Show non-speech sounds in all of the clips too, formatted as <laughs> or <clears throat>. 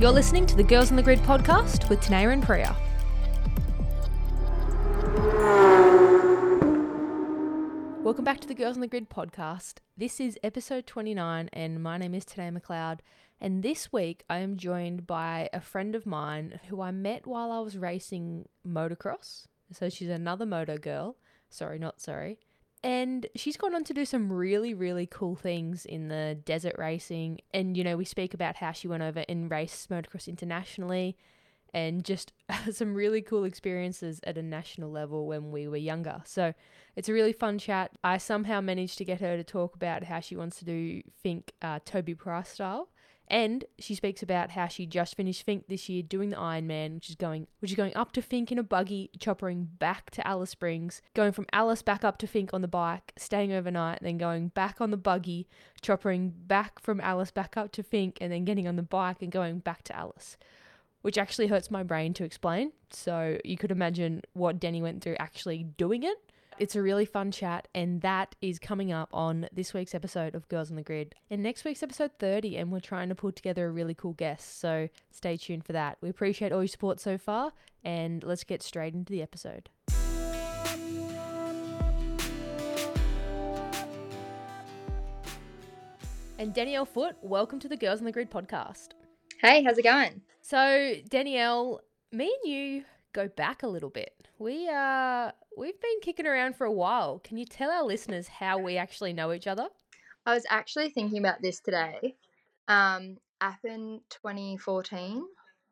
You're listening to the Girls on the Grid podcast with Tanea and Priya. Welcome back to the Girls on the Grid podcast. This is episode 29, and my name is Tanea McLeod. And this week, I am joined by a friend of mine who I met while I was racing motocross. So she's another moto girl. Sorry, not sorry. And she's gone on to do some really, really cool things in the desert racing. And, you know, we speak about how she went over and raced motocross internationally and just <laughs> some really cool experiences at a national level when we were younger. So it's a really fun chat. I somehow managed to get her to talk about how she wants to do think uh, Toby Price style. And she speaks about how she just finished Finke this year doing the Ironman, which is going which is going up to Finke in a buggy, choppering back to Alice Springs, going from Alice back up to Finke on the bike, staying overnight, then going back on the buggy, choppering back from Alice back up to Finke, and then getting on the bike and going back to Alice which actually hurts my brain to explain. So you could imagine what Denny went through actually doing it. It's a really fun chat, and that is coming up on this week's episode of Girls on the Grid. And next week's episode 30, and we're trying to put together a really cool guest. So stay tuned for that. We appreciate all your support so far, and let's get straight into the episode. And Danielle Foot, welcome to the Girls on the Grid podcast. Hey, how's it going? So, Danielle, me and you go back a little bit. We uh we've been kicking around for a while. Can you tell our listeners how we actually know each other? I was actually thinking about this today. Um, Appin 2014.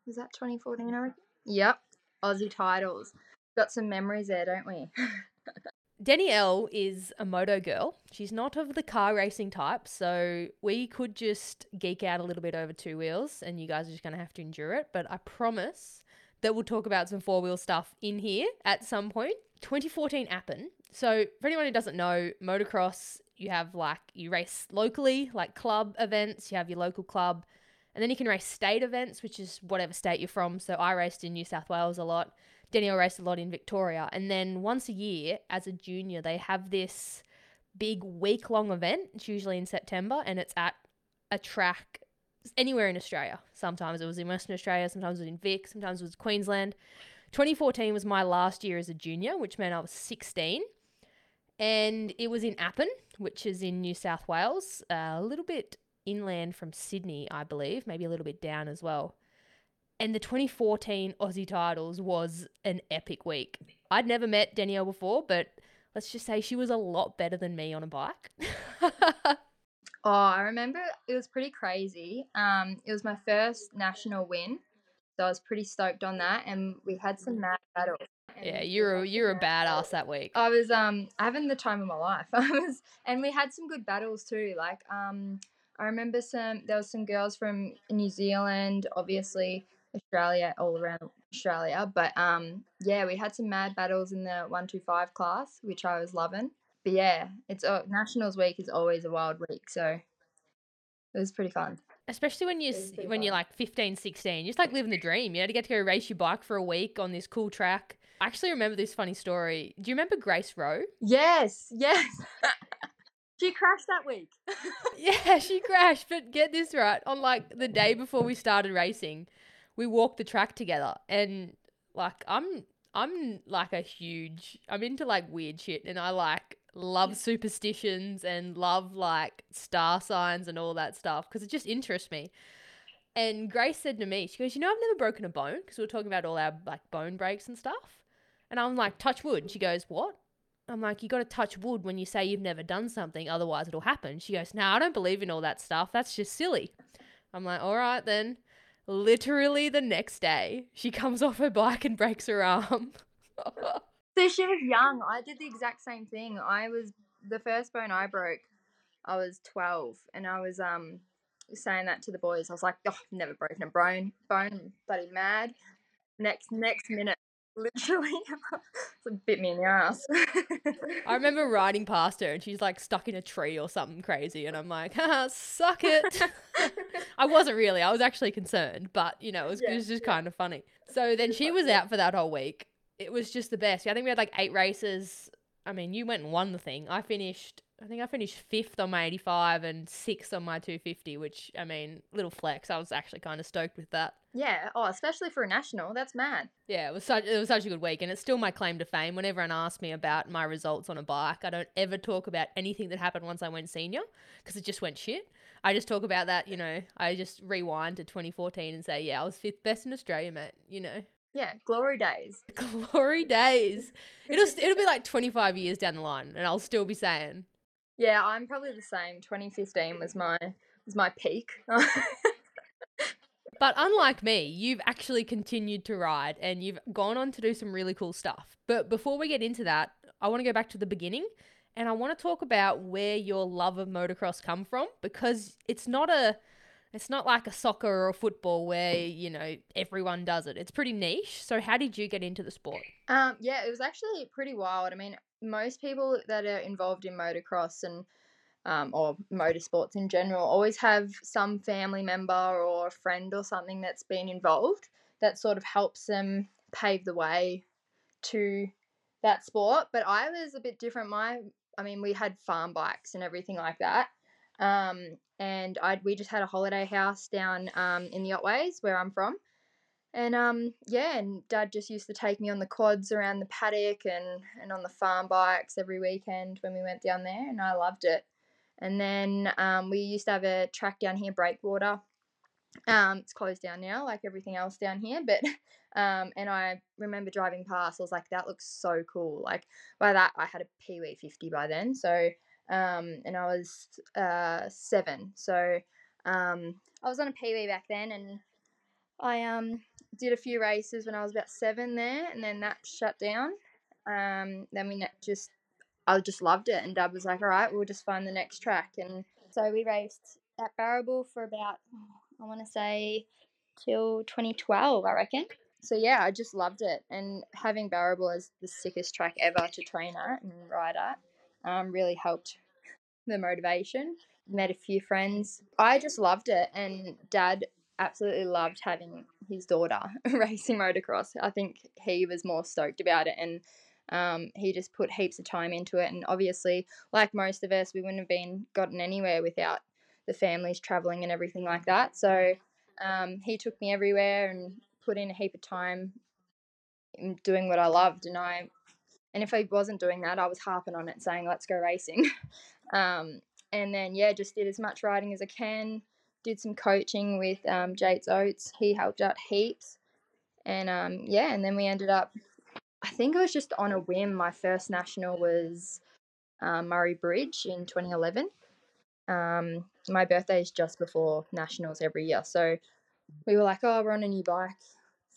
was that 2014? I reckon? Yep. Aussie titles. Got some memories there, don't we? <laughs> Danielle is a moto girl. She's not of the car racing type, so we could just geek out a little bit over two wheels, and you guys are just going to have to endure it. But I promise that we'll talk about some four wheel stuff in here at some point. 2014 Appin. So, for anyone who doesn't know, motocross, you have like, you race locally, like club events, you have your local club, and then you can race state events, which is whatever state you're from. So, I raced in New South Wales a lot. Danielle raced a lot in Victoria. And then once a year, as a junior, they have this big week long event. It's usually in September, and it's at a track anywhere in Australia. Sometimes it was in Western Australia, sometimes it was in Vic, sometimes it was Queensland. 2014 was my last year as a junior, which meant I was 16. And it was in Appin, which is in New South Wales, a little bit inland from Sydney, I believe, maybe a little bit down as well. And the 2014 Aussie titles was an epic week. I'd never met Danielle before, but let's just say she was a lot better than me on a bike. <laughs> oh, I remember it was pretty crazy. Um, it was my first national win, so I was pretty stoked on that, and we had some mad battles. Yeah, you're a, you're a badass that week. I was um having the time of my life. <laughs> I was, and we had some good battles too. Like um, I remember some there was some girls from New Zealand, obviously Australia, all around Australia. But um, yeah, we had some mad battles in the one two five class, which I was loving. But yeah, it's uh, Nationals week is always a wild week, so it was pretty fun. Especially when you when fun. you're like 15, 16, just like living the dream. You know, to get to go race your bike for a week on this cool track. I actually remember this funny story. Do you remember Grace Rowe? Yes, yes. She crashed that week. <laughs> <laughs> yeah, she crashed. But get this right on like the day before we started racing, we walked the track together and like I'm I'm like a huge I'm into like weird shit and I like love superstitions and love like star signs and all that stuff because it just interests me. And Grace said to me, she goes, "You know, I've never broken a bone because we are talking about all our like bone breaks and stuff." And I'm like, "Touch wood." And she goes, "What?" I'm like, "You got to touch wood when you say you've never done something, otherwise it'll happen." She goes, "No, I don't believe in all that stuff. That's just silly." I'm like, "All right then." literally the next day, she comes <laughs> off her bike and breaks her arm. <laughs> so she was young. I did the exact same thing. I was the first bone I broke. I was twelve, and I was um saying that to the boys. I was like, "Oh, I've never broken a bone. Bone, bloody mad." Next next minute, <laughs> literally <laughs> it bit me in the ass. I remember riding past her and she's like stuck in a tree or something crazy, and I'm like, ah, suck it. <laughs> I wasn't really. I was actually concerned, but you know, it was, yeah, it was just yeah. kind of funny. So then she was out for that whole week. It was just the best. I think we had like eight races. I mean, you went and won the thing. I finished I think I finished fifth on my 85 and sixth on my 250, which I mean, little flex. I was actually kind of stoked with that. Yeah. Oh, especially for a national. That's mad. Yeah, it was such it was such a good week, and it's still my claim to fame. When everyone asks me about my results on a bike, I don't ever talk about anything that happened once I went senior because it just went shit. I just talk about that, you know. I just rewind to 2014 and say, yeah, I was fifth best in Australia, mate. You know, Yeah. Glory days. <laughs> glory days. It'll it'll be like 25 years down the line, and I'll still be saying, Yeah, I'm probably the same. 2015 was my was my peak. But unlike me, you've actually continued to ride and you've gone on to do some really cool stuff. But before we get into that, I want to go back to the beginning and I want to talk about where your love of motocross come from because it's not a it's not like a soccer or a football where, you know, everyone does it. It's pretty niche. So how did you get into the sport? Um, yeah, it was actually pretty wild. I mean, most people that are involved in motocross and um, or motorsports in general always have some family member or a friend or something that's been involved that sort of helps them pave the way to that sport. But I was a bit different. My, I mean, we had farm bikes and everything like that. Um, and I we just had a holiday house down um, in the Otways where I'm from. And um yeah, and dad just used to take me on the quads around the paddock and and on the farm bikes every weekend when we went down there and I loved it. And then um, we used to have a track down here, Breakwater. Um, it's closed down now, like everything else down here. But <laughs> um, and I remember driving past. I was like, that looks so cool. Like by that, I had a Pee Wee fifty by then. So um, and I was uh seven. So um, I was on a Wee back then, and I um did a few races when I was about seven there, and then that shut down. Um, then we just I just loved it, and Dad was like, "All right, we'll just find the next track." And so we raced at Barrable for about I want to say till 2012, I reckon. So yeah, I just loved it, and having Barrable as the sickest track ever to train at and ride at um, really helped the motivation. Met a few friends. I just loved it, and Dad absolutely loved having his daughter <laughs> racing motocross. I think he was more stoked about it, and um, he just put heaps of time into it. And obviously, like most of us, we wouldn't have been gotten anywhere without the families traveling and everything like that. So um, he took me everywhere and put in a heap of time doing what I loved. And I, and if I wasn't doing that, I was harping on it, saying, "Let's go racing." <laughs> um, and then yeah, just did as much riding as I can. Did some coaching with um, Jates Oates. He helped out heaps. And um, yeah, and then we ended up I think I was just on a whim. My first national was um, Murray Bridge in 2011. Um, my birthday is just before nationals every year, so we were like, "Oh, we're on a new bike,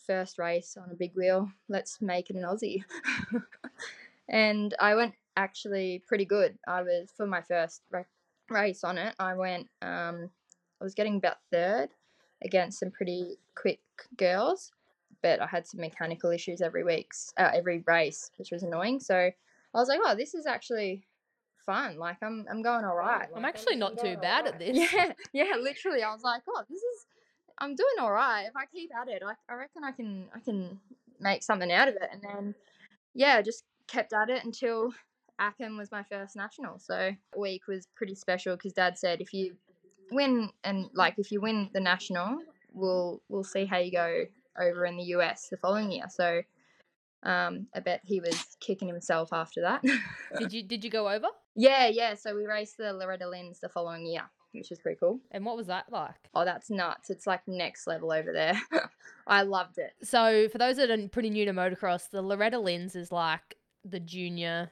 first race on a big wheel. Let's make it an Aussie." <laughs> and I went actually pretty good. I was for my first ra- race on it. I went. Um, I was getting about third against some pretty quick girls but I had some mechanical issues every week, uh, every race, which was annoying. So I was like, oh, this is actually fun. Like I'm, I'm going all right. I'm actually not too bad at this. <laughs> Yeah, yeah, literally. I was like, oh, this is, I'm doing all right. If I keep at it, I, I reckon I can, I can make something out of it. And then, yeah, just kept at it until Ackham was my first national. So week was pretty special because Dad said if you win and like if you win the national, we'll we'll see how you go over in the US the following year. So um, I bet he was kicking himself after that. <laughs> Did you did you go over? Yeah, yeah. So we raced the Loretta Lynn's the following year, which was pretty cool. And what was that like? Oh, that's nuts. It's like next level over there. <laughs> I loved it. So, for those that are pretty new to motocross, the Loretta Lynn's is like the junior,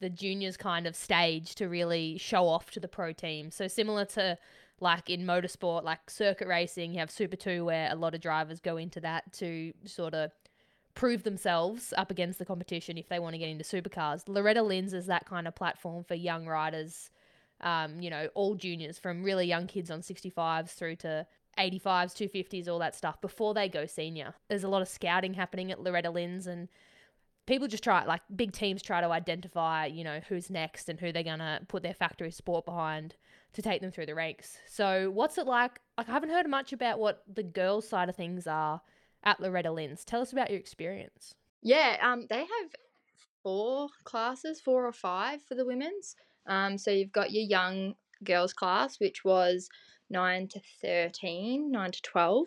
the juniors kind of stage to really show off to the pro team. So, similar to like in motorsport, like circuit racing, you have Super 2 where a lot of drivers go into that to sort of prove themselves up against the competition if they want to get into supercars. Loretta Lynn's is that kind of platform for young riders, um, you know, all juniors from really young kids on 65s through to 85s, 250s, all that stuff before they go senior. There's a lot of scouting happening at Loretta Lynn's and people just try, like big teams try to identify, you know, who's next and who they're going to put their factory sport behind to take them through the ranks. So, what's it like? Like, I haven't heard much about what the girls' side of things are at Loretta Lynn's. Tell us about your experience. Yeah, um, they have four classes, four or five for the women's. Um, so you've got your young girls class, which was nine to 13, nine to 12.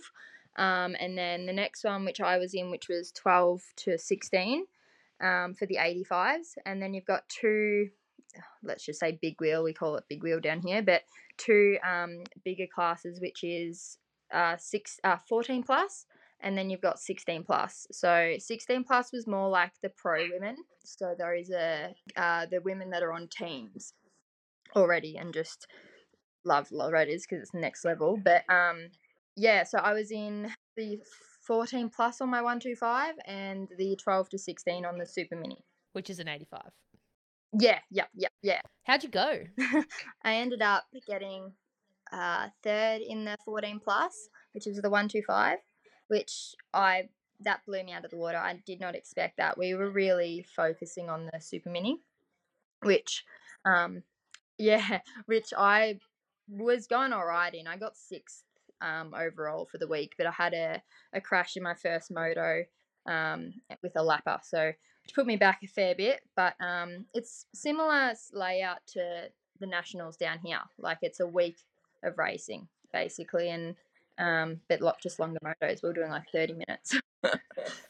Um, and then the next one, which I was in, which was 12 to 16 um, for the 85s. And then you've got two, <sighs> let's just say big wheel, we call it big wheel down here, but two um, bigger classes, which is uh, six, uh, 14 plus, and then you've got 16 plus. So 16 plus was more like the pro women. So there is a uh, the women that are on teams already and just love Loretta's because it's next level. But um, yeah, so I was in the 14 plus on my 125 and the 12 to 16 on the super mini. Which is an 85. Yeah, yeah, yeah, yeah. How'd you go? <laughs> I ended up getting uh, third in the 14 plus, which is the 125, which I that blew me out of the water. I did not expect that. We were really focusing on the super mini, which um <laughs> yeah, which I was going all right in. I got sixth um, overall for the week, but I had a, a crash in my first moto um, with a lapper, so which put me back a fair bit. But um, it's similar layout to the nationals down here. Like it's a week of racing basically, and um, but lot just longer motos. We are doing like thirty minutes. <laughs>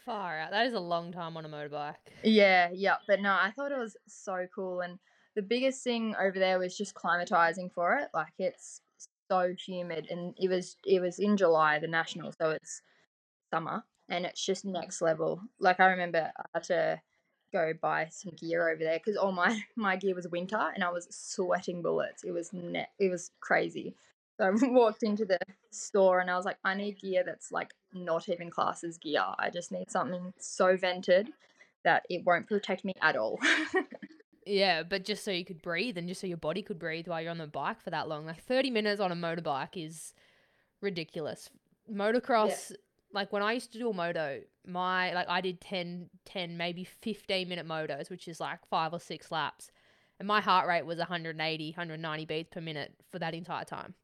Far out. That is a long time on a motorbike. Yeah, yeah. But no, I thought it was so cool. And the biggest thing over there was just climatizing for it. Like it's so humid and it was it was in July, the national, so it's summer and it's just next level. Like I remember I had to go buy some gear over there because all my <laughs> my gear was winter and I was sweating bullets. It was net it was crazy. So I <laughs> walked into the store and I was like, I need gear that's like not even classes gear. I just need something so vented that it won't protect me at all. <laughs> yeah, but just so you could breathe and just so your body could breathe while you're on the bike for that long. Like 30 minutes on a motorbike is ridiculous. Motocross, yeah. like when I used to do a moto, my like I did 10, 10, maybe 15 minute motos, which is like five or six laps. And my heart rate was 180, 190 beats per minute for that entire time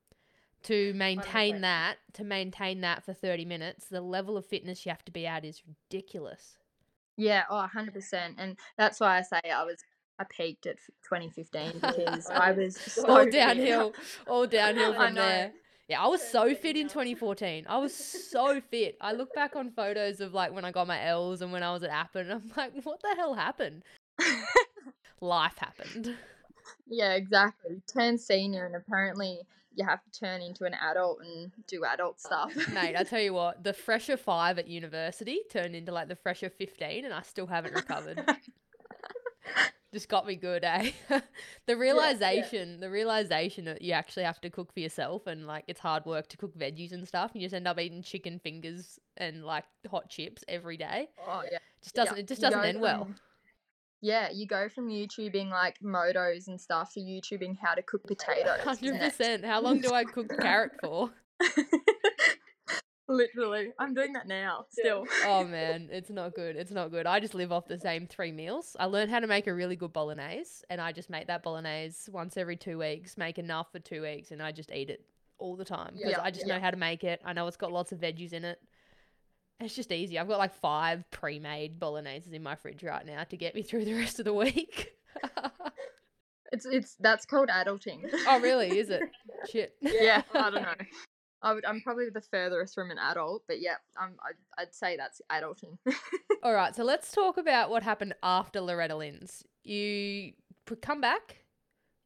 to maintain that to maintain that for 30 minutes the level of fitness you have to be at is ridiculous. Yeah oh 100% and that's why i say i was i peaked at 2015 <laughs> because i was so all <laughs> downhill all downhill from there. Yeah i was so <laughs> fit in 2014 i was so fit. I look back on photos of like when i got my l's and when i was at Appin and i'm like what the hell happened? Life happened. Yeah exactly turned senior and apparently you have to turn into an adult and do adult stuff. <laughs> Mate, I tell you what, the fresher five at university turned into like the fresher 15, and I still haven't <laughs> recovered. Just got me good, eh? <laughs> the realization, yeah, yeah. the realization that you actually have to cook for yourself and like it's hard work to cook veggies and stuff. And you just end up eating chicken fingers and like hot chips every day. Oh yeah, just doesn't yeah. it just doesn't end well. Yeah, you go from YouTubing like motos and stuff to YouTubing how to cook potatoes. Hundred percent. How long do I cook <laughs> carrot for? Literally, I'm doing that now. <laughs> Still. Oh man, <laughs> it's not good. It's not good. I just live off the same three meals. I learned how to make a really good bolognese, and I just make that bolognese once every two weeks. Make enough for two weeks, and I just eat it all the time because yeah, I just yeah. know how to make it. I know it's got lots of veggies in it. It's just easy. I've got like five pre-made bologneses in my fridge right now to get me through the rest of the week. <laughs> it's it's that's called adulting. Oh really? Is it? <laughs> Shit. Yeah, <laughs> I don't know. I would, I'm probably the furthest from an adult, but yeah, I'm, I'd, I'd say that's adulting. All right, so let's talk about what happened after Loretta Lynn's. You come back,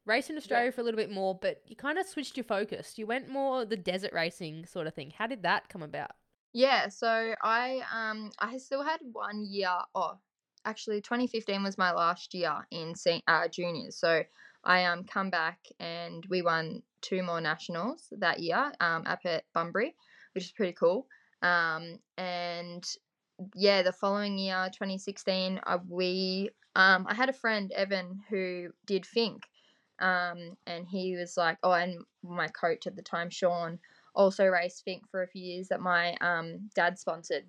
race in Australia yeah. for a little bit more, but you kind of switched your focus. You went more the desert racing sort of thing. How did that come about? Yeah, so I um I still had one year oh actually 2015 was my last year in se- uh, juniors. So I um come back and we won two more nationals that year um up at Bunbury, which is pretty cool. Um and yeah, the following year 2016 uh, we um I had a friend Evan who did Finke, Um and he was like oh and my coach at the time Sean also raced Finke for a few years that my um, dad sponsored.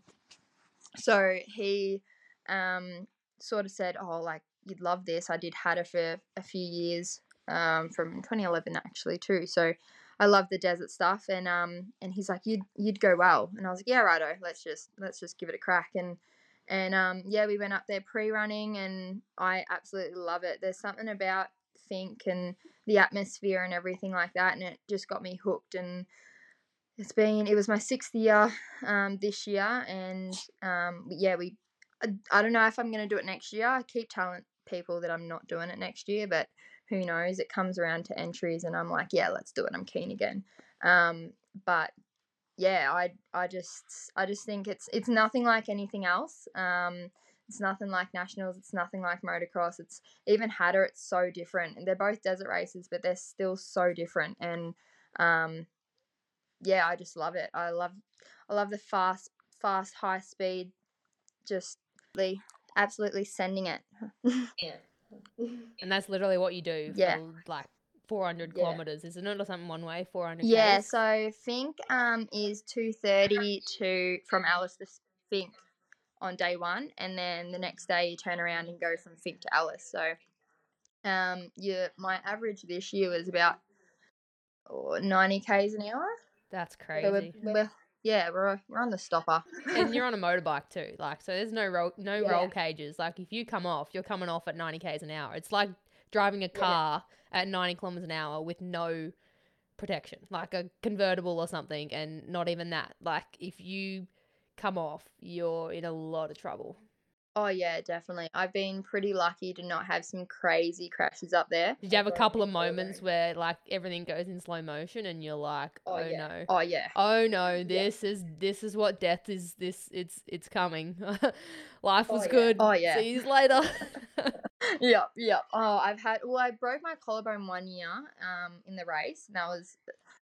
So he um, sort of said, "Oh, like you'd love this." I did Hattah for a few years um, from 2011 actually too. So I love the desert stuff, and um, and he's like, "You'd you'd go well," and I was like, "Yeah, righto. Let's just let's just give it a crack." And and um, yeah, we went up there pre-running, and I absolutely love it. There's something about Finke and the atmosphere and everything like that, and it just got me hooked. And it's been it was my sixth year um, this year, and um, yeah, we I, I don't know if I'm gonna do it next year. I keep telling people that I'm not doing it next year, but who knows? It comes around to entries, and I'm like, yeah, let's do it. I'm keen again. Um, but yeah, I I just I just think it's it's nothing like anything else. Um, it's nothing like nationals. It's nothing like motocross. It's even Hattah. It's so different, and they're both desert races, but they're still so different. And um, yeah, I just love it. I love I love the fast, fast, high speed, just absolutely sending it. <laughs> yeah. And that's literally what you do. Yeah. Like 400 Yeah. kilometers, isn't it, or something one way? 400. Yeah, so Finke um is two thirty to from Alice to Finke on day one, and then the next day you turn around and go from Finke to Alice. So um, yeah, my average this year was about 90 k's an hour. That's So we're, crazy. we're, yeah, we're we're on the stopper. and you're <laughs> on a motorbike too, like so. There's no roll, no Yeah. roll cages. Like if you come off, you're coming off at 90 k's an hour. It's like driving a Yeah. car at 90 kilometers an hour with no protection, like a convertible or something, and not even that. Like if you come off, you're in a lot of trouble. Oh yeah, definitely. I've been pretty lucky to not have some crazy crashes up there. Did you have a couple of moments where like everything goes in slow motion and you're like, oh, Oh, yeah. no. Oh yeah. Oh no, this is this is what death is this it's it's coming. <laughs> Life Oh, was yeah. good. Oh, yeah. See you later. <laughs> <laughs> Yep, yep. Oh, I've had. Well, I broke my collarbone one year, um, in the race, and that was.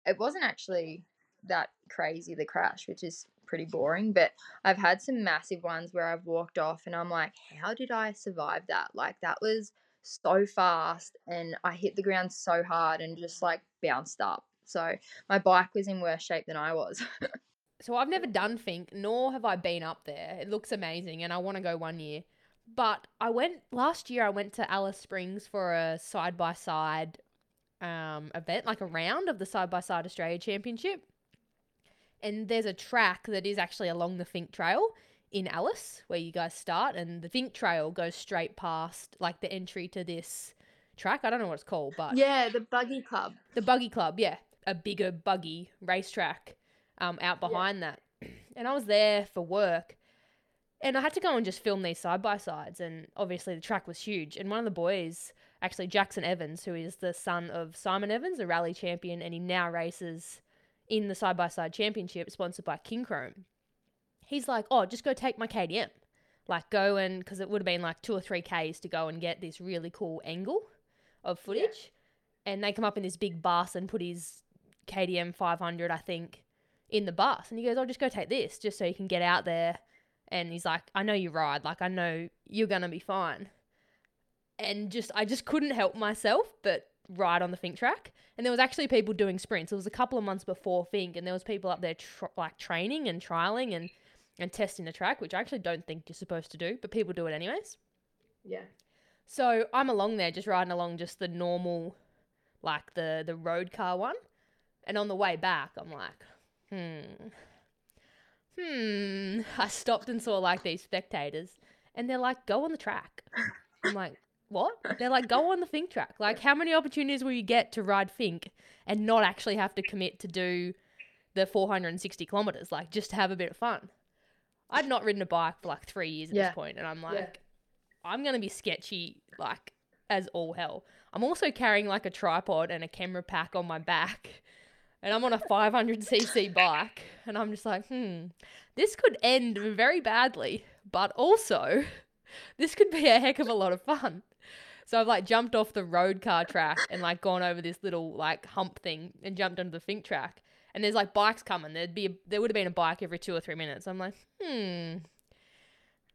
It wasn't actually that crazy the crash, which is pretty boring. But I've had some massive ones where I've walked off, and I'm like, how did I survive that? Like that was so fast, and I hit the ground so hard, and just like bounced up. So my bike was in worse shape than I was. <laughs> so I've never done Finke, nor have I been up there. It looks amazing and I want to go one year. But I went last year I went to Alice Springs for a side by side um event, like a round of the side by side Australia Championship. And there's a track that is actually along the Finke Trail in Alice where you guys start and the Finke Trail goes straight past like the entry to this track. I don't know what it's called, but yeah, the buggy club. the buggy club, yeah, a bigger buggy racetrack um, out Yeah. behind that. <clears throat> And I was there for work, and I had to go and just film these side by sides. And obviously, the track was huge. And one of the boys, actually Jackson Evans, who is the son of Simon Evans, a rally champion, and he now races in the side by side championship sponsored by King Chrome. He's like, "Oh, just go take my KTM." Like go and because it would have been like two or three Ks to go and get this really cool angle of footage and they come up in this big bus and put his KTM 500, I think, in the bus. And he goes, "I'll just go take this, just so you can get out there." And he's like, "I know you ride, like I know you're gonna be fine." And just, I just couldn't help myself but ride on the Finke track. And there was actually people doing sprints. It was a couple of months before Finke, and there was people up there tr- like training and trialing and and testing the track, which I actually don't think you're supposed to do, but people do it anyways. Yeah. So I'm along there, just riding along just the normal, like the the road car one, and on the way back, I'm like, hmm, hmm. <laughs> I stopped and saw like these spectators, and they're like, "Go on the track." I'm like, "What?" <laughs> They're like, "Go on the Finke track." Like, how many opportunities will you get to ride Finke and not actually have to commit to do the 460 kilometers? Like, just to have a bit of fun. I'd not ridden a bike for like three years at Yeah. this point, and I'm Yeah. like, I'm gonna be sketchy like as all hell. I'm also carrying like a tripod and a camera pack on my back, and I'm on a 500cc <laughs> bike, and I'm just like, hmm, this could end very badly, but also <laughs> this could be a heck of a lot of fun. So I've like jumped off the road car track and like gone over this little like hump thing and jumped onto the Finke track. And there's like bikes coming. There'd be a, there would have been a bike every two or three minutes. I'm like, hmm.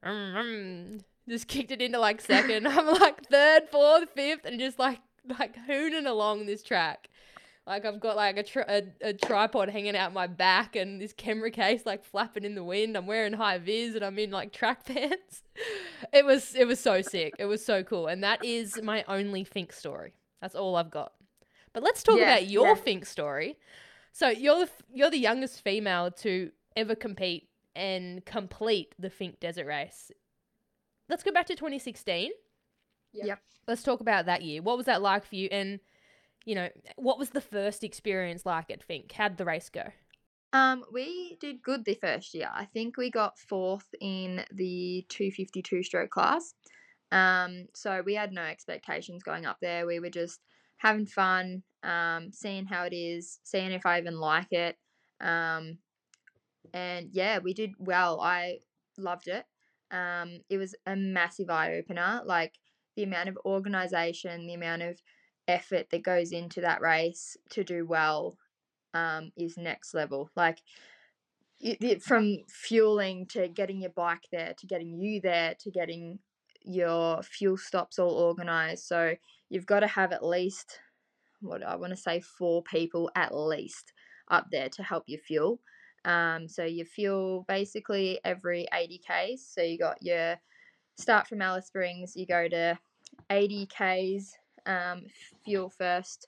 Um, um. Just kicked it into like second. <laughs> I'm like third, fourth, fifth, and just like like hooning along this track. Like I've got like a, tri- a, a tripod hanging out my back and this camera case like flapping in the wind. I'm wearing high vis and I'm in like track <laughs> pants. It was it was so sick. It was so cool. And that is my only Finke story. That's all I've got. But let's talk Yeah, about your yeah. Finke story. So you're the you're the youngest female to ever compete and complete the Finke Desert Race. Let's go back to 2016. Yep. Yep. Let's talk about that year. What was that like for you? And, you know, what was the first experience like at Finke? How'd the race go? Um, we did good the first year. I think we got fourth in the 252 stroke class. Um, so we had no expectations going up there. We were just having fun, um, seeing how it is, seeing if I even like it. Um, and yeah, we did well. I loved it. Um, it was a massive eye opener. Like the amount of organization, the amount of effort that goes into that race to do well um, is next level. Like it, it, from fueling to getting your bike there, to getting you there, to getting your fuel stops all organized. So you've got to have at least what I want to say four people at least up there to help you fuel. Um, so you fuel basically every 80 k's. So you got your start from Alice Springs, you go to 80 k's um, fuel first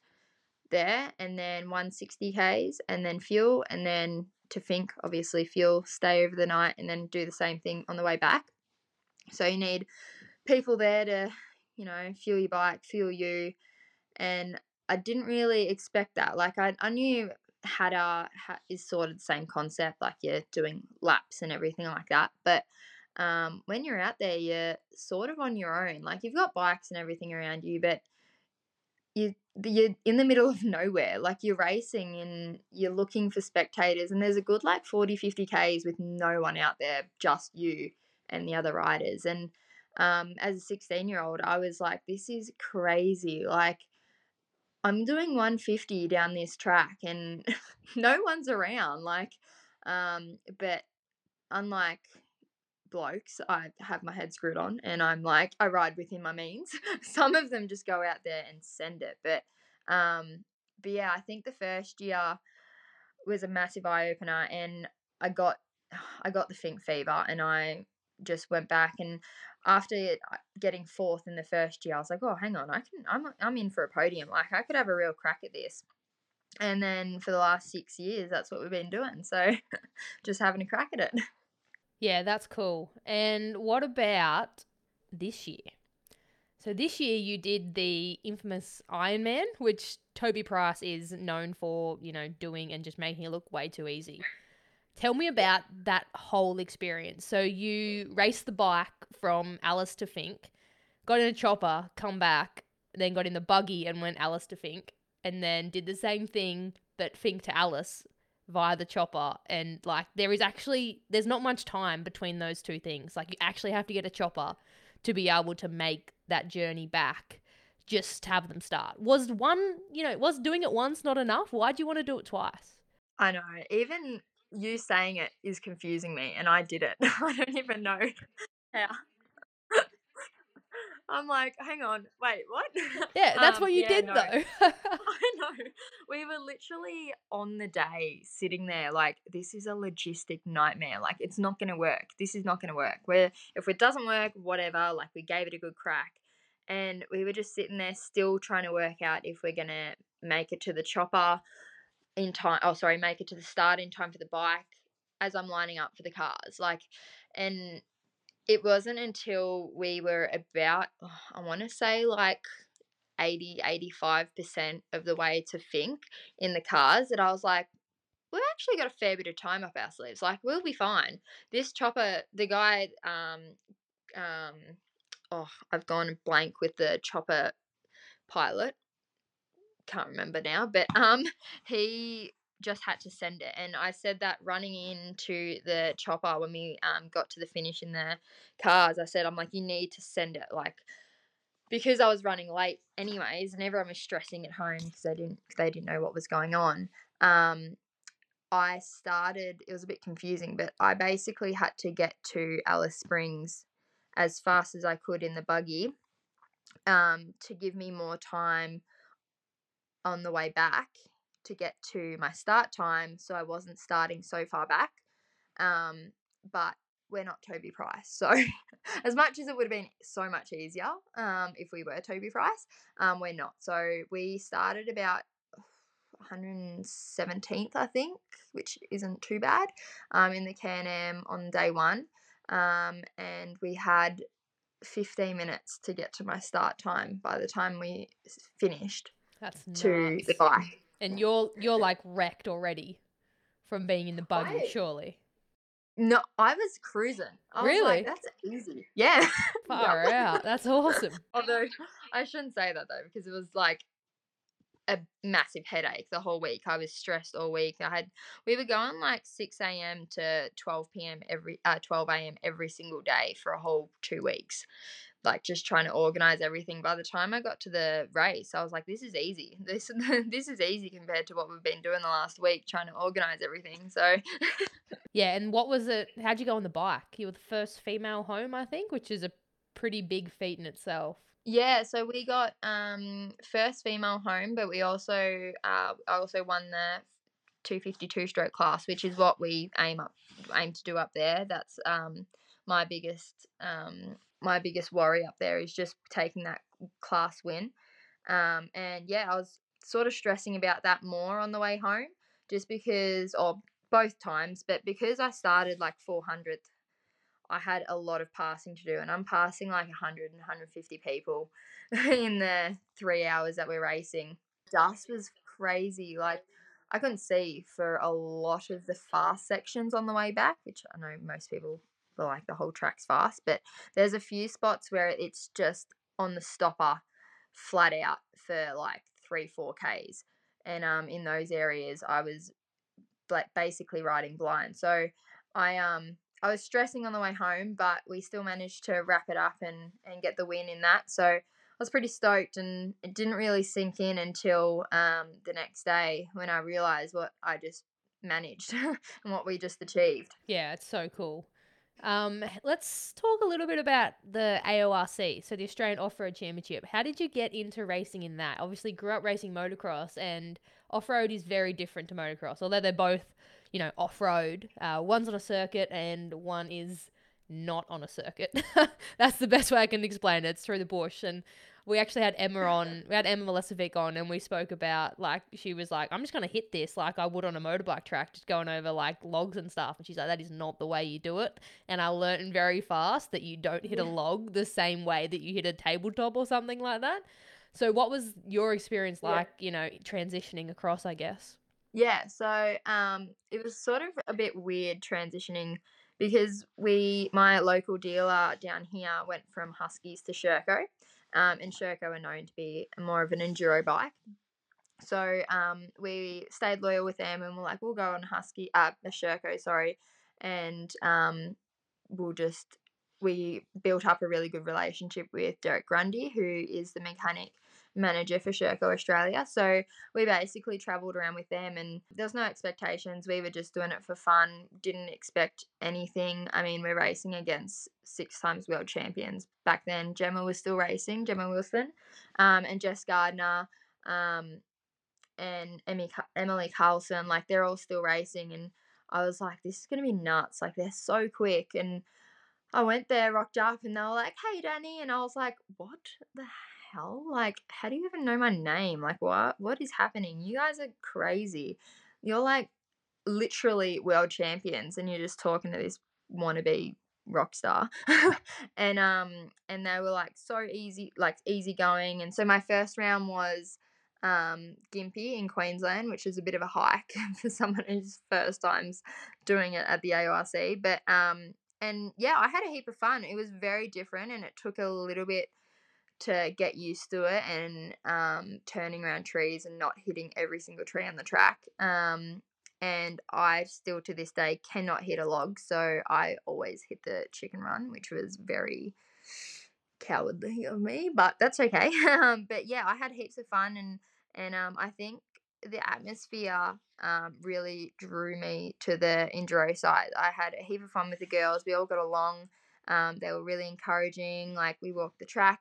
there, and then 160 k's, and then fuel, and then to Finke, obviously fuel, stay over the night, and then do the same thing on the way back. So you need people there to, you know, fuel your bike, fuel you, and I didn't really expect that. Like I, I knew Hattah is sort of the same concept, like you're doing laps and everything like that. But um, when you're out there, you're sort of on your own. Like you've got bikes and everything around you, but you you're in the middle of nowhere. Like you're racing and you're looking for spectators, and there's a good like 40, 50 k's with no one out there, just you and the other riders. And um, as a 16 year old, I was like, this is crazy. Like I'm doing 150 down this track and <laughs> no one's around. Like, um, but unlike blokes, I have my head screwed on and I'm like, I ride within my means. <laughs> Some of them just go out there and send it. But, um, but yeah, I think the first year was a massive eye opener and I got, <sighs> I got the Finke fever and I just went back and after uh, getting fourth in the first year, I was like, oh, hang on, I can, I'm, I'm in for a podium. Like I could have a real crack at this. And then for the last six years, that's what we've been doing. So <laughs> just having a crack at it. Yeah, that's cool. And what about this year? So this year you did the infamous Ironman, which Toby Price is known for, you know, doing and just making it look way too easy. Tell me about that whole experience. So you raced the bike from Alice to Finke, got in a chopper, come back, then got in the buggy and went Alice to Finke, and then did the same thing but Finke to Alice via the chopper. And like there is actually there's not much time between those two things. Like you actually have to get a chopper to be able to make that journey back. Just have them start. Was one, you know, was doing it once not enough? Why do you want to do it twice? I know. Even you saying it is confusing me, and I did it. <laughs> I don't even know how. I'm like, hang on, wait, what? <laughs> Yeah, that's um, what you yeah, did no. though. <laughs> I know. We were literally on the day sitting there, like, this is a logistic nightmare. Like, it's not going to work. This is not going to work. Where if it doesn't work, whatever. Like, we gave it a good crack, and we were just sitting there, still trying to work out if we're going to make it to the chopper in time. Oh, sorry, make it to the start in time for the bike as I'm lining up for the cars. Like, and it wasn't until we were about, oh, I want to say like 80, 85% of the way to Finke in the cars that I was like, we've actually got a fair bit of time up our sleeves. Like, we'll be fine. This chopper, the guy, um, um, oh, I've gone blank with the chopper pilot can't remember now, but um, <laughs> he just had to send it. And I said that running into the chopper when we um got to the finish in the cars, I said, I'm like, you need to send it, like, because I was running late anyways, and everyone was stressing at home because they didn't they didn't know what was going on. Um, I started. It was a bit confusing, but I basically had to get to Alice Springs as fast as I could in the buggy um, to give me more time on the way back to get to my start time, so I wasn't starting so far back. Um, but we're not Toby Price, so <laughs> as much as it would have been so much easier um, if we were Toby Price, um, we're not. So we started about <sighs> 117th, I think, which isn't too bad, um, in the Can-Am on day one, um, and we had 15 minutes to get to my start time by the time we finished That's to nuts. the bike. And you're you're like wrecked already from being in the buggy, I- surely. No, I was cruising. I was Really? like, that's easy. <laughs> Yeah. Far out. That's awesome. <laughs> Although I shouldn't say that though, because it was like a massive headache the whole week. I was stressed all week. I had we were going like six a.m. to twelve p.m. every uh twelve a.m. every single day for a whole two weeks. Like just trying to organize everything. By the time I got to the race, I was like, "This is easy. <laughs> This <laughs> this is easy compared to what we've been doing the last week, trying to organize everything." So <laughs> Yeah, and what was it? How'd you go on the bike? You were the first female home, I think, which is a pretty big feat in itself. Yeah, so we got um first female home, but we also uh I also won the 252 stroke class, which is what we aim up aim to do up there. That's um my biggest um my biggest worry up there is just taking that class win. Um and yeah, I was sort of stressing about that more on the way home just because or both times, but because I started like 400th I had a lot of passing to do, and I'm passing like 100 and 150 people <laughs> in the three hours that we're racing. Dust was crazy. Like, I couldn't see for a lot of the fast sections on the way back, which I know most people feel like the whole track's fast, but there's a few spots where it's just on the stopper flat out for like three, four Ks. And um, in those areas, I was like basically riding blind. So I um I was stressing on the way home, but we still managed to wrap it up and, and get the win in that. So I was pretty stoked, and it didn't really sink in until um, the next day when I realised what I just managed <laughs> and what we just achieved. Yeah, it's so cool. Um, let's talk a little bit about the AORC, so the Australian Off Road Championship. How did you get into racing in that? Obviously, grew up racing motocross, and off road is very different to motocross, although they're both, you know, off road. Uh, one's on a circuit, and one is not on a circuit. <laughs> That's the best way I can explain it. It's through the bush, and we actually had Emma on. We had Emma Milesevic on, and we spoke about like she was like, "I'm just gonna hit this like I would on a motorbike track, just going over like logs and stuff." And she's like, "That is not the way you do it." And I learned very fast that you don't hit a log the same way that you hit a tabletop or something like that. So, what was your experience Yeah. like? You know, transitioning across, I guess. Yeah, so um, it was sort of a bit weird transitioning because we, my local dealer down here, went from Huskies to Sherco, um, and Sherco are known to be more of an enduro bike. So um, we stayed loyal with them, and we're like, we'll go on Husky, uh, a Sherco, sorry, and um, we'll just we built up a really good relationship with Derek Grundy, who is the mechanic manager for Sherco Australia. So we basically traveled around with them and there was no expectations. We were just doing it for fun, didn't expect anything. I mean, we're racing against six times world champions. Back then, Jemma was still racing, Jemma Wilson, um, and Jess Gardiner, um, and Emmy, Emily Karlsson. Like, they're all still racing. And I was like, this is going to be nuts. Like, they're so quick. And I went there, rocked up, and they were like, hey, Danny. And I was like, what the hell? Like, how do you even know my name? Like, what? What is happening? You guys are crazy. You're like literally world champions, and you're just talking to this wannabe rock star. <laughs> and um, and they were like so easy, like easy going. And so my first round was um Gympie in Queensland, which is a bit of a hike <laughs> for someone who's first times doing it at the AORC. But um, and yeah, I had a heap of fun. It was very different, and it took a little bit to get used to it and um, turning around trees and not hitting every single tree on the track. Um, and I still to this day cannot hit a log, so I always hit the chicken run, which was very cowardly of me, but that's okay. <laughs> um, but yeah, I had heaps of fun, and and um, I think the atmosphere um, really drew me to the enduro side. I had a heap of fun with the girls. We all got along. Um, they were really encouraging. Like we walked the track.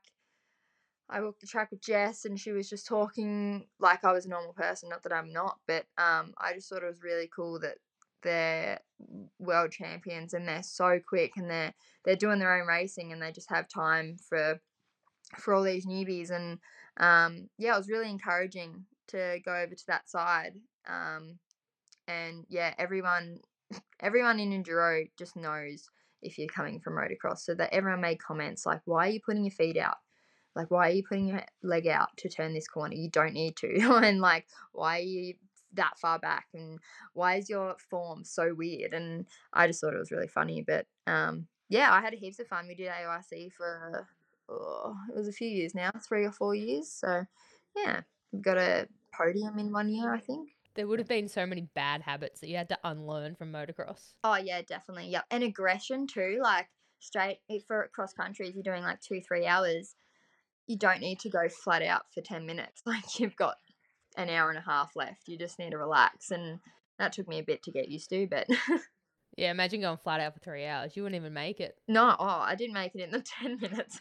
I walked the track with Jess, and she was just talking like I was a normal person. Not that I'm not, but um, I just thought it was really cool that they're world champions and they're so quick and they're they're doing their own racing and they just have time for for all these newbies and um, yeah, it was really encouraging to go over to that side. Um, and yeah, everyone <laughs> everyone in enduro just knows if you're coming from motocross. So that everyone made comments like, "Why are you putting your feet out? Like, why are you putting your leg out to turn this corner? You don't need to." <laughs> and like, why are you that far back? And why is your form so weird? And I just thought it was really funny. But um, yeah, I had heaps of fun. We did AORC for oh, it was a few years now, three or four years. So yeah, we got a podium in one year, I think. There would have been so many bad habits that you had to unlearn from motocross. Oh yeah, definitely. Yep, and aggression too. Like straight for cross country, if you're doing like two three hours, you don't need to go flat out for ten minutes. <laughs> Like you've got an hour and a half left. You just need to relax, and that took me a bit to get used to, but. <laughs> Yeah, imagine going flat out for three hours. You wouldn't even make it. no, oh, I didn't make it in the <laughs> ten minutes.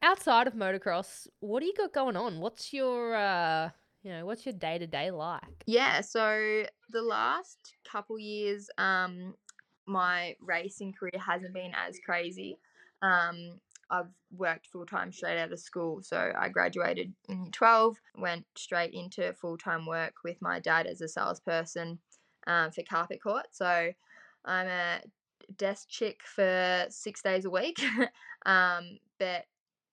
Outside of motocross, what do you got going on? What's your, uh, you know, what's your day to day like? Yeah, so the last couple years, um, my racing career hasn't been as crazy. Um, I've worked full time straight out of school. So I graduated in 12, went straight into full time work with my dad as a salesperson um, for Carpet Court. So I'm a desk chick for six days a week. <laughs> um, but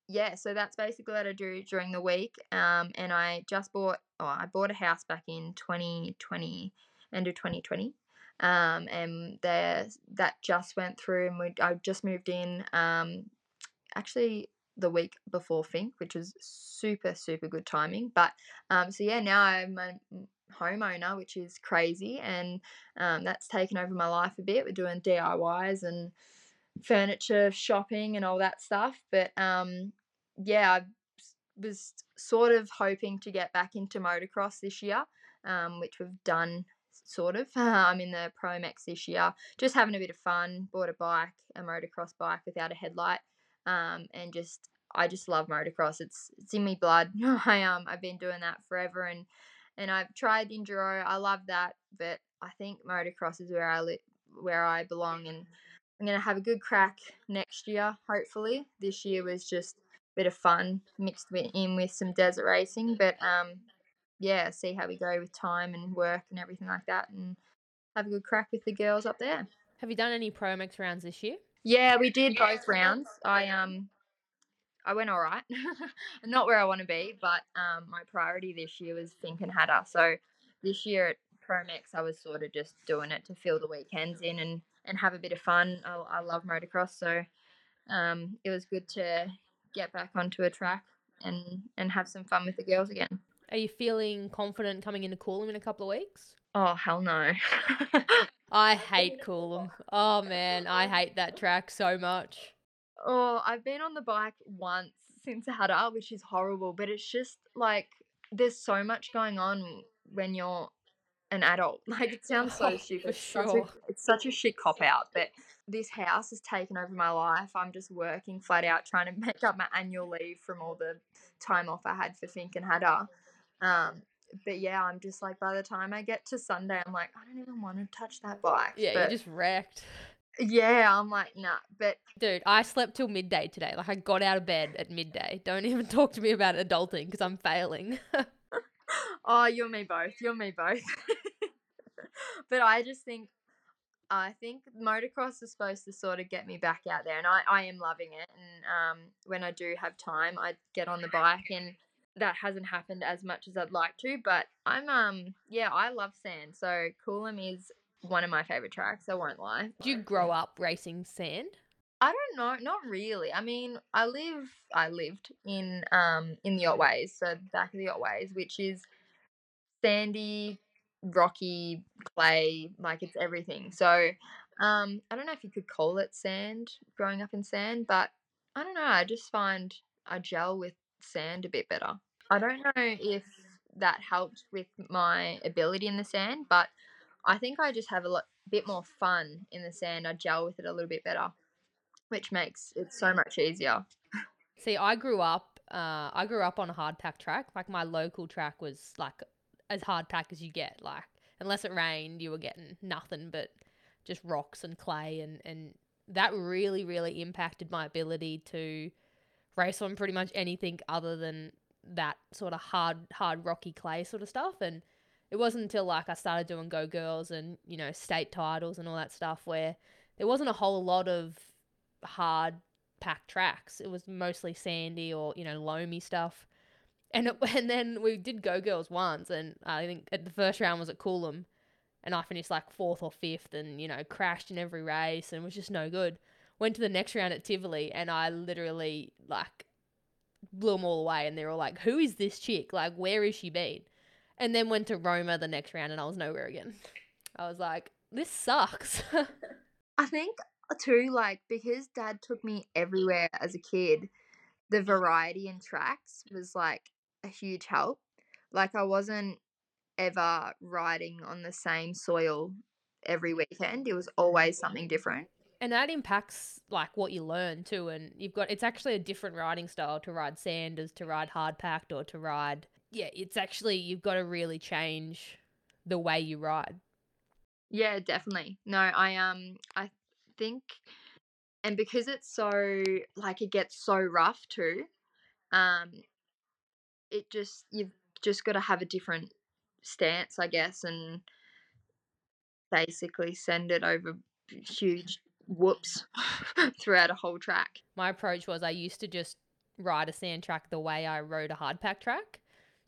yeah, so that's basically what I do during the week. Um, and I just bought, oh, I bought a house back in 2020, end of 2020. Um, and there that just went through, and we I just moved in. Um, actually the week before Finke, which was super super good timing. But um, so yeah, now I'm a homeowner, which is crazy, and um, that's taken over my life a bit. We're doing DIYs and furniture shopping and all that stuff. But um, yeah, I was sort of hoping to get back into motocross this year, um, which we've done sort of. <laughs> I'm in the Pro MX this year, just having a bit of fun. Bought a bike, a motocross bike without a headlight, um, and just I just love motocross. It's it's in me blood. <laughs> I um I've been doing that forever, and and I've tried enduro. I love that, but I think motocross is where I li- where I belong, and I'm gonna have a good crack next year. Hopefully, this year was just a bit of fun mixed with, in with some desert racing, but um, yeah, see how we go with time and work and everything like that, and have a good crack with the girls up there. Have you done any Pro MX rounds this year? Yeah, we did both rounds. I um I went all right. <laughs> Not where I want to be, but um, my priority this year was Finke and Hattah. So this year at Pro MX, I was sort of just doing it to fill the weekends in and, and have a bit of fun. I, I love motocross, so um, it was good to get back onto a track and, and have some fun with the girls again. Are you feeling confident coming into Coolum in a couple of weeks? Oh, hell no. <laughs> I hate Coolum. <laughs> Oh man, I hate that track so much. Oh, I've been on the bike once since Hattah, which is horrible, but it's just like there's so much going on when you're an adult. <laughs> Like it sounds so Oh, stupid. for It's such, a, sure. it's such a shit cop out, but this house has taken over my life. I'm just working flat out trying to make up my annual leave from all the time off I had for Finke and Hattah. Um, but yeah, I'm just like by the time I get to Sunday, I'm like, I don't even want to touch that bike. Yeah, but, you just wrecked. yeah, I'm like, nah. But Dude, I slept till midday today. Like I got out of bed at midday. Don't <laughs> even talk to me about adulting because I'm failing. <laughs> Oh, you're me both. You're me both. <laughs> but I just think, I think motocross is supposed to sort of get me back out there, and I, I am loving it. And um, when I do have time, I get on the bike, and that hasn't happened as much as I'd like to. But I'm um, yeah, I love sand. So Coolum is one of my favorite tracks. I won't lie. Did you grow up racing sand? I don't know, not really. I mean, I live, I lived in um in the Otways, so back of the Otways, which is sandy, rocky, clay, like it's everything. So, um, I don't know if you could call it sand, growing up in sand, but I don't know. I just find I gel with sand a bit better. I don't know if that helped with my ability in the sand, but I think I just have a lot, bit more fun in the sand. I gel with it a little bit better which makes it so much easier. See, I grew up. Uh, I grew up on a hard pack track. Like my local track was like as hard pack as you get. Like unless it rained, you were getting nothing but just rocks and clay, and and that really really impacted my ability to race on pretty much anything other than that sort of hard hard rocky clay sort of stuff. And it wasn't until like I started doing Go Girls and, you know, state titles and all that stuff where there wasn't a whole lot of hard packed tracks. It was mostly sandy or, you know, loamy stuff. And it, <laughs> and then we did Go Girls once and I think the first round was at Coolum and I finished like fourth or fifth and, you know, crashed in every race and was just no good. Went to the next round at Tivoli and I literally like blew them all away and they're all like, Who is this chick? Like, where has she been? And then went to Roma the next round and I was nowhere again. I was like, This sucks. <laughs> I think uh, too, like because dad took me everywhere as a kid, the variety in tracks was like a huge help. Like I wasn't ever riding on the same soil every weekend. It was always something different. And that impacts like what you learn too and you've got it's actually a different riding style to ride sand as to ride hard packed or to ride yeah it's actually you've got to really change the way you ride Yeah, definitely. No, I um I think and because it's so like it gets so rough too, um it just you've just got to have a different stance, I guess, and basically send it over huge whoops <laughs> throughout a whole track. my approach was i used to just ride a sand track the way i rode a hard pack track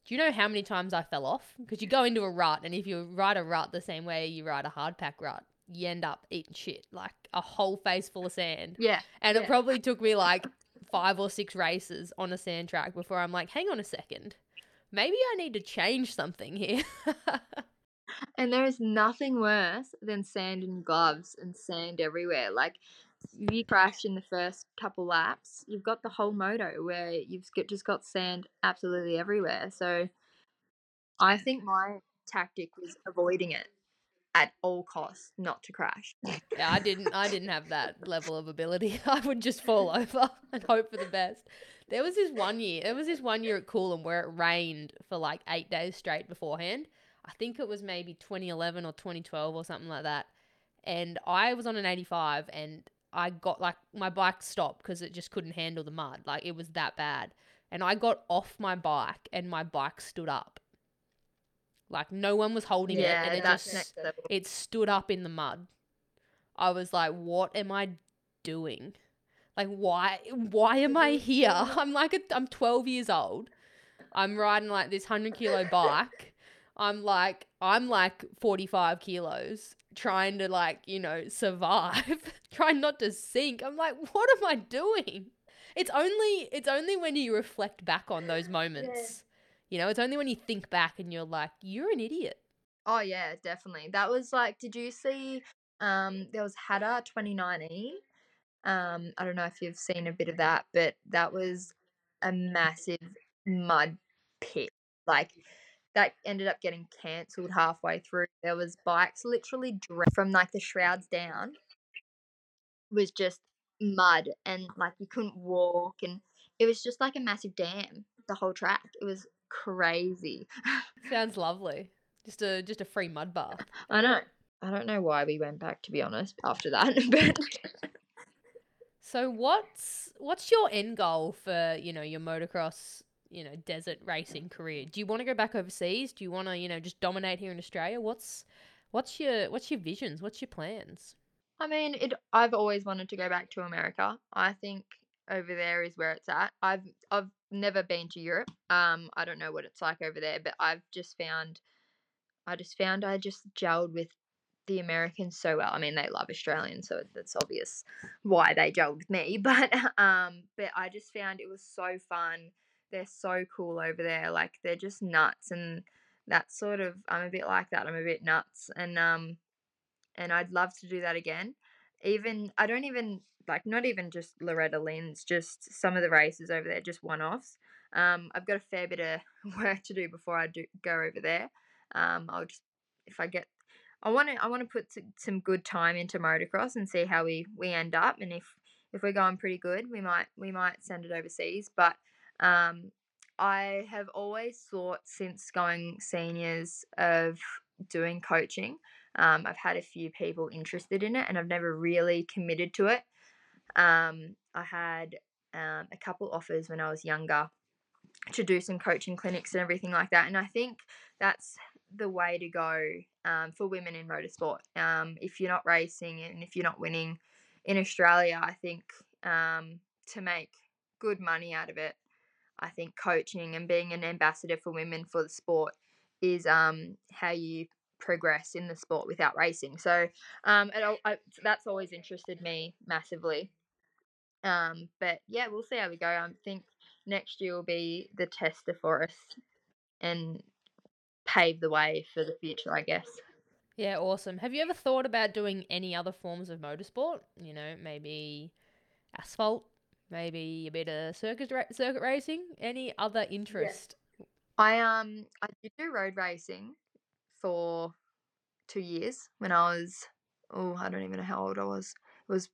do you know how many times i fell off because you go into a rut and if you ride a rut the same way you ride a hard pack rut you end up eating shit like a whole face full of sand Yeah. And it probably <laughs> took me like five or six races on a sand track before I'm like, hang on a second. Maybe I need to change something here. <laughs> And there is nothing worse than sand in gloves and sand everywhere. Like if you crash in the first couple laps, you've got the whole moto where you've just got sand absolutely everywhere. So I think my tactic was avoiding it at all costs, not to crash. yeah, I didn't I didn't have that level of ability. <laughs> I would just fall <laughs> over <laughs> and hope for the best. There was this one year, there was this one year at Coolum where it rained for like eight days straight beforehand. I think it was maybe 2011 or 2012 or something like that. And I was on an 85 and I got like my bike stopped because it just couldn't handle the mud. Like it was that bad. And I got off my bike and my bike stood up. Like no one was holding it and it just it stood up in the mud. I was like, what am I doing? Like why why am I here? <laughs> I'm like a, I'm 12 years old. I'm riding like this 100 kilo bike. I'm like I'm like 45 kilos trying to like, you know, survive, <laughs> trying not to sink. I'm like, what am I doing? It's only it's only when you reflect back on those moments. You know, it's only when you think back and you're like, you're an idiot. Oh yeah, definitely. That was like, did you see? Um, there was Hattah 2019. Um, I don't know if you've seen a bit of that, but that was a massive mud pit. Like that ended up getting cancelled halfway through. There was bikes literally from like the shrouds down was just mud and like you couldn't walk and it was just like a massive dam the whole track. It was crazy. <laughs> Sounds lovely. Just a just a free mud bath. I know. I don't know why we went back to be honest after that, <laughs> but So what's what's your end goal for, you know, your motocross, you know, desert racing career? Do you want to go back overseas? Do you want to, you know, just dominate here in Australia? What's what's your what's your visions? What's your plans? I mean, it. I've always wanted to go back to America. I think over there is where it's at. I've I've never been to Europe. Um, I don't know what it's like over there, but I've just found, I just found I just gelled with the Americans so well. I mean, they love Australians, so that's obvious why they gelled with me. <laughs> But um, but I just found it was so fun. They're so cool over there. Like they're just nuts, and that sort of I'm a bit like that. I'm a bit nuts, and um, and I'd love to do that again. Even I don't even like not even just Loretta Lynn's, just some of the races over there, just one offs. Um, I've got a fair bit of <laughs> work to do before I do go over there. Um, I'll just if I get, I want to I want to put some good time into motocross and see how we we end up, and if if we're going pretty good, we might we might send it overseas. But um, I have always thought since going seniors of doing coaching. Um, I've had a few people interested in it, and I've never really committed to it. Um, I had um, a couple offers when I was younger to do some coaching clinics and everything like that, and I think that's the way to go um, for women in motorsport. Um, if you're not racing and if you're not winning in Australia, I think um, to make good money out of it, I think coaching and being an ambassador for women for the sport is um, how you progress in the sport without racing. So um, it, I, that's always interested me massively. Um, but yeah, we'll see how we go. I think next year will be the tester for us and pave the way for the future, I guess. Yeah, awesome. Have you ever thought about doing any other forms of motorsport? You know, maybe asphalt, maybe a bit of circuit ra- circuit racing. Any other interest? I um I did do road racing for two years when I was oh I don't even know how old I was. It was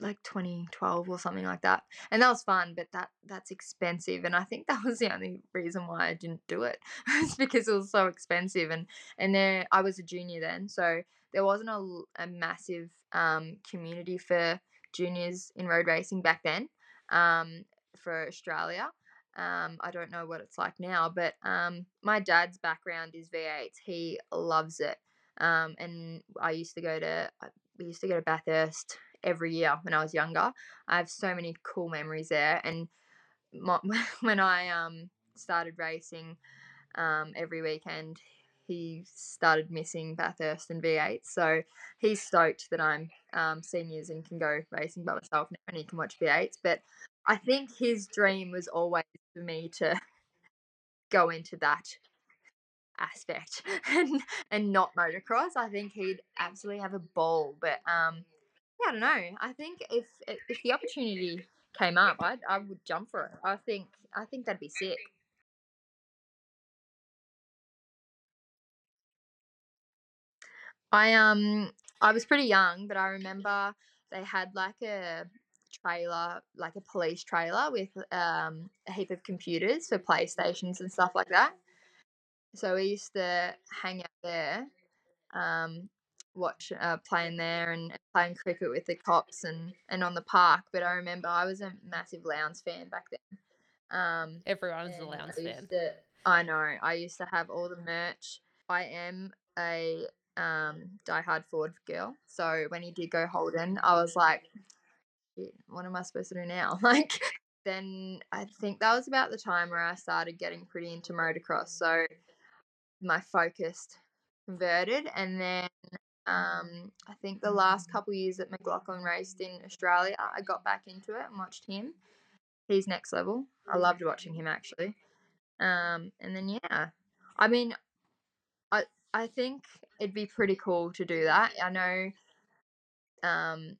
like 2012 or something like that and that was fun but that that's expensive and i think that was the only reason why i didn't do it <laughs> it's because it was so expensive and and there i was a junior then so there wasn't a, a massive um, community for juniors in road racing back then um, for australia um, i don't know what it's like now but um, my dad's background is V8s. he loves it um, and i used to go to we used to go to bathurst every year when I was younger. I have so many cool memories there. And my, <laughs> when I um, started racing um, every weekend, he started missing Bathurst and V8. So he's stoked that I'm um, seniors and can go racing by myself now and he can watch V8s. But I think his dream was always for me to <laughs> go into that aspect <laughs> and and not motocross. I think he'd absolutely have a ball. But um, yeah, I don't know. I think if if the opportunity came up, I I would jump for it. I think I think that'd be sick. I um I was pretty young, but I remember they had like a trailer, like a police trailer with um a heap of computers for PlayStations and stuff like that. So we used to hang out there, um, watch uh, playing there and and playing cricket with the cops and and on the park. But I remember I was a massive Lowndes fan back then. Um, Everyone's a Lowndes I fan. to, I know. I used to have all the merch. I am a um diehard Ford girl. So when he did go Holden, I was like, what am I supposed to do now? <laughs> Like then I think that was about the time where I started getting pretty into motocross. So my focus converted and then um I think the last couple years that McLaughlin raced in Australia, I got back into it and watched him. He's next level. I loved watching him actually. Um, and then yeah, I mean, I I think it'd be pretty cool to do that. I know. Um,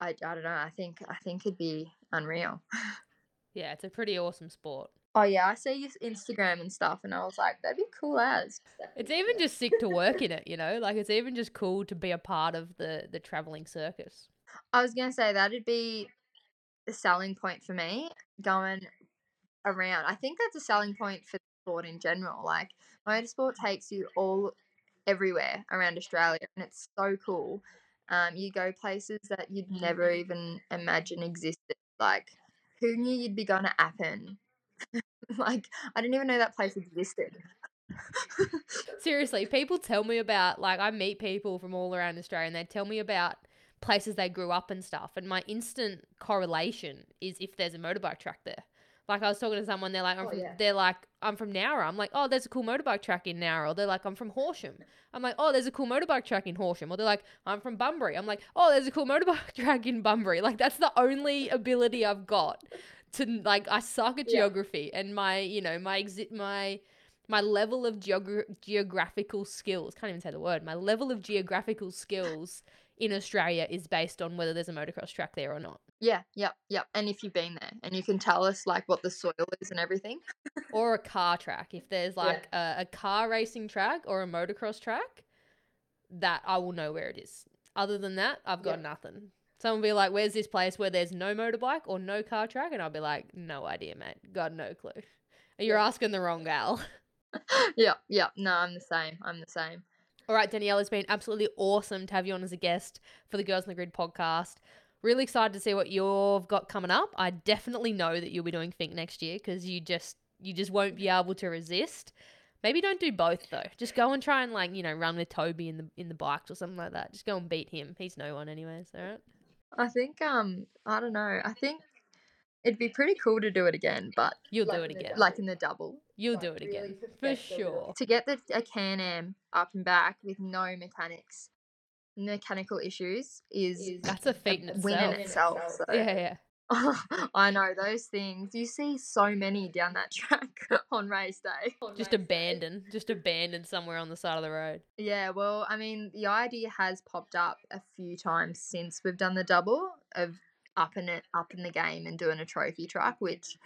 I, I don't know. I think I think it'd be unreal. <laughs> Yeah, it's a pretty awesome sport. Oh yeah, I see your Instagram and stuff, and I was like, that'd be cool as. It's even just sick to work in it, you know? Like it's even just cool to be a part of the the traveling circus. I was gonna say that'd be the selling point for me going around. I think that's a selling point for sport in general. Like motorsport takes you all everywhere around Australia, and it's so cool. Um, you go places that you'd never even imagine existed. Like, who knew you'd be going to Appin? <laughs> like, I didn't even know that place existed. <laughs> Seriously, people tell me about like I meet people from all around Australia and they tell me about places they grew up and stuff and my instant correlation is if there's a motorbike track there. Like I was talking to someone, they're like, I'm Oh, from, yeah. they're like, I'm from Nowra. I'm like, oh, there's a cool motorbike track in Nowra. Or they're like, I'm from Horsham. I'm like, oh, there's a cool motorbike track in Horsham. Or they're like, I'm from Bunbury. I'm like, oh, there's a cool motorbike <laughs> track in Bunbury. Like that's the only <laughs> ability I've got to like. I suck at Yeah. geography and my, you know, my exit, my my level of geogra- geographical skills can't even say the word my level of geographical skills in australia is based on whether there's a motocross track there or not Yeah, yep, yep. And if you've been there, and you can tell us like what the soil is and everything. or a <laughs> car track if there's Yeah. like a, a car racing track or a motocross track that i will know where it is other than that i've got Yeah. nothing someone will be like where's this place where there's no motorbike or no car track and i'll be like no idea mate got no clue you're Yeah. asking the wrong gal <laughs> yep, yep. No, I'm the same. I'm the same. All right, Danielle, it's been absolutely awesome to have you on as a guest for the Girls in the Grid podcast. Really excited to see what you've got coming up. I definitely know that you'll be doing Finke next year because you just you just won't be able to resist. Maybe don't do both though. Just go and try and like you know run with Toby in the in the bikes or something like that. Just go and beat him. He's no one anyways. All right. I think um I don't know. I think it'd be pretty cool to do it again, but You'll do it again. like in the double. You'll do it again for sure. To get the a Can Am up and back with no mechanics, mechanical issues is That's a feat in win in itself. itself. So. Yeah, yeah. <laughs> I know those things. You see so many down that <laughs> track on race day. Just abandoned, just abandoned somewhere on the side of the road. Yeah, well, I mean, the idea has popped up a few times since we've done the double of upping it up in the game and doing a trophy truck, which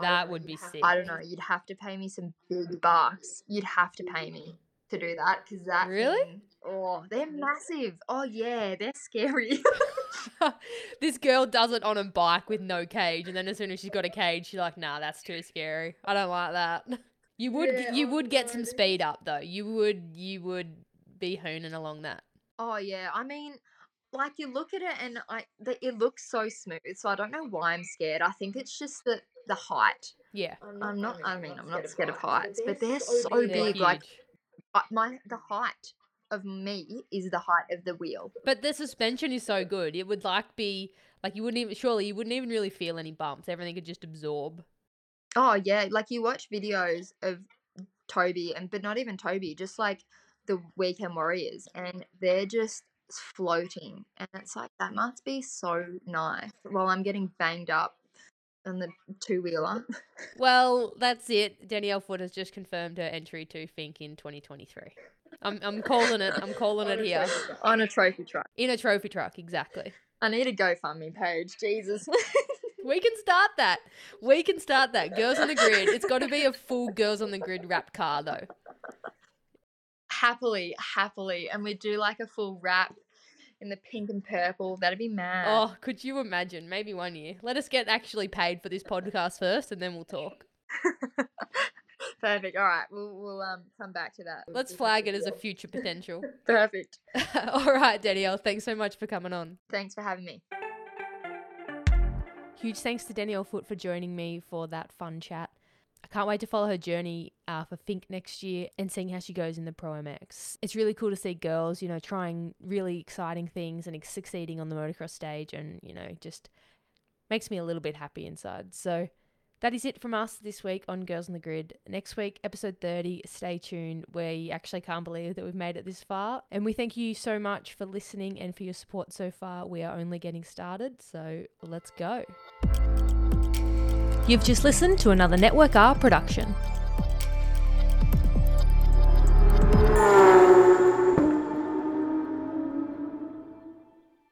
That would be sick. I don't know. You'd have to pay me some big bucks. You'd have to pay me to do that because that Really? thing- oh, they're massive. Oh yeah, they're scary. <laughs> <laughs> this girl does it on a bike with no cage, and then as soon as she's got a cage, she's like, "Nah, that's too scary. I don't like that." <laughs> You would Yeah, you oh would get some speed up though. You would you would be hooning along that. oh yeah, I mean, like you look at it and I, the, it looks so smooth. So I don't know why I'm scared. I think it's just the the height. Yeah, I'm not. I mean, I'm not scared of heights, but they're so they're big. Like my the height of me is the height of the wheel. But the suspension is so good. It would like be like you wouldn't even surely you wouldn't even really feel any bumps. Everything could just absorb. Oh yeah, like you watch videos of Toby and but not even Toby, just like the Weekend Warriors, and they're just floating, and it's like that must be so nice. While I'm getting banged up on the two wheeler. Well, that's it. Danielle Foot has just confirmed her entry to Finke in 2023. I'm I'm calling it. I'm calling it here on a trophy truck. in a trophy truck. Exactly. I need a GoFundMe page. Jesus. <laughs> We can start that. We can start that. Girls on the grid. It's got to be a full girls on the grid wrapped car though. Happily, happily, and we do like a full wrap in the pink and purple. That'd be mad. Oh, could you imagine? Maybe one year. Let us get actually paid for this podcast first, and then we'll talk. <laughs> Perfect. All right, we'll we'll um come back to that. Let's flag it as a future potential. <laughs> Perfect. <laughs> All right, Danielle. Thanks so much for coming on. Thanks for having me. Huge thanks to Danielle Foot for joining me for that fun chat. I can't wait to follow her journey uh, for Finke next year and seeing how she goes in the Pro MX. It's really cool to see girls, you know, trying really exciting things and succeeding on the motocross stage, and you know, just makes me a little bit happy inside. So that is it from us this week on Girls on the Grid. Next week, episode 30, stay tuned. We actually can't believe that we've made it this far. And we thank you so much for listening and for your support so far. We are only getting started, so let's go. You've just listened to another Network R production.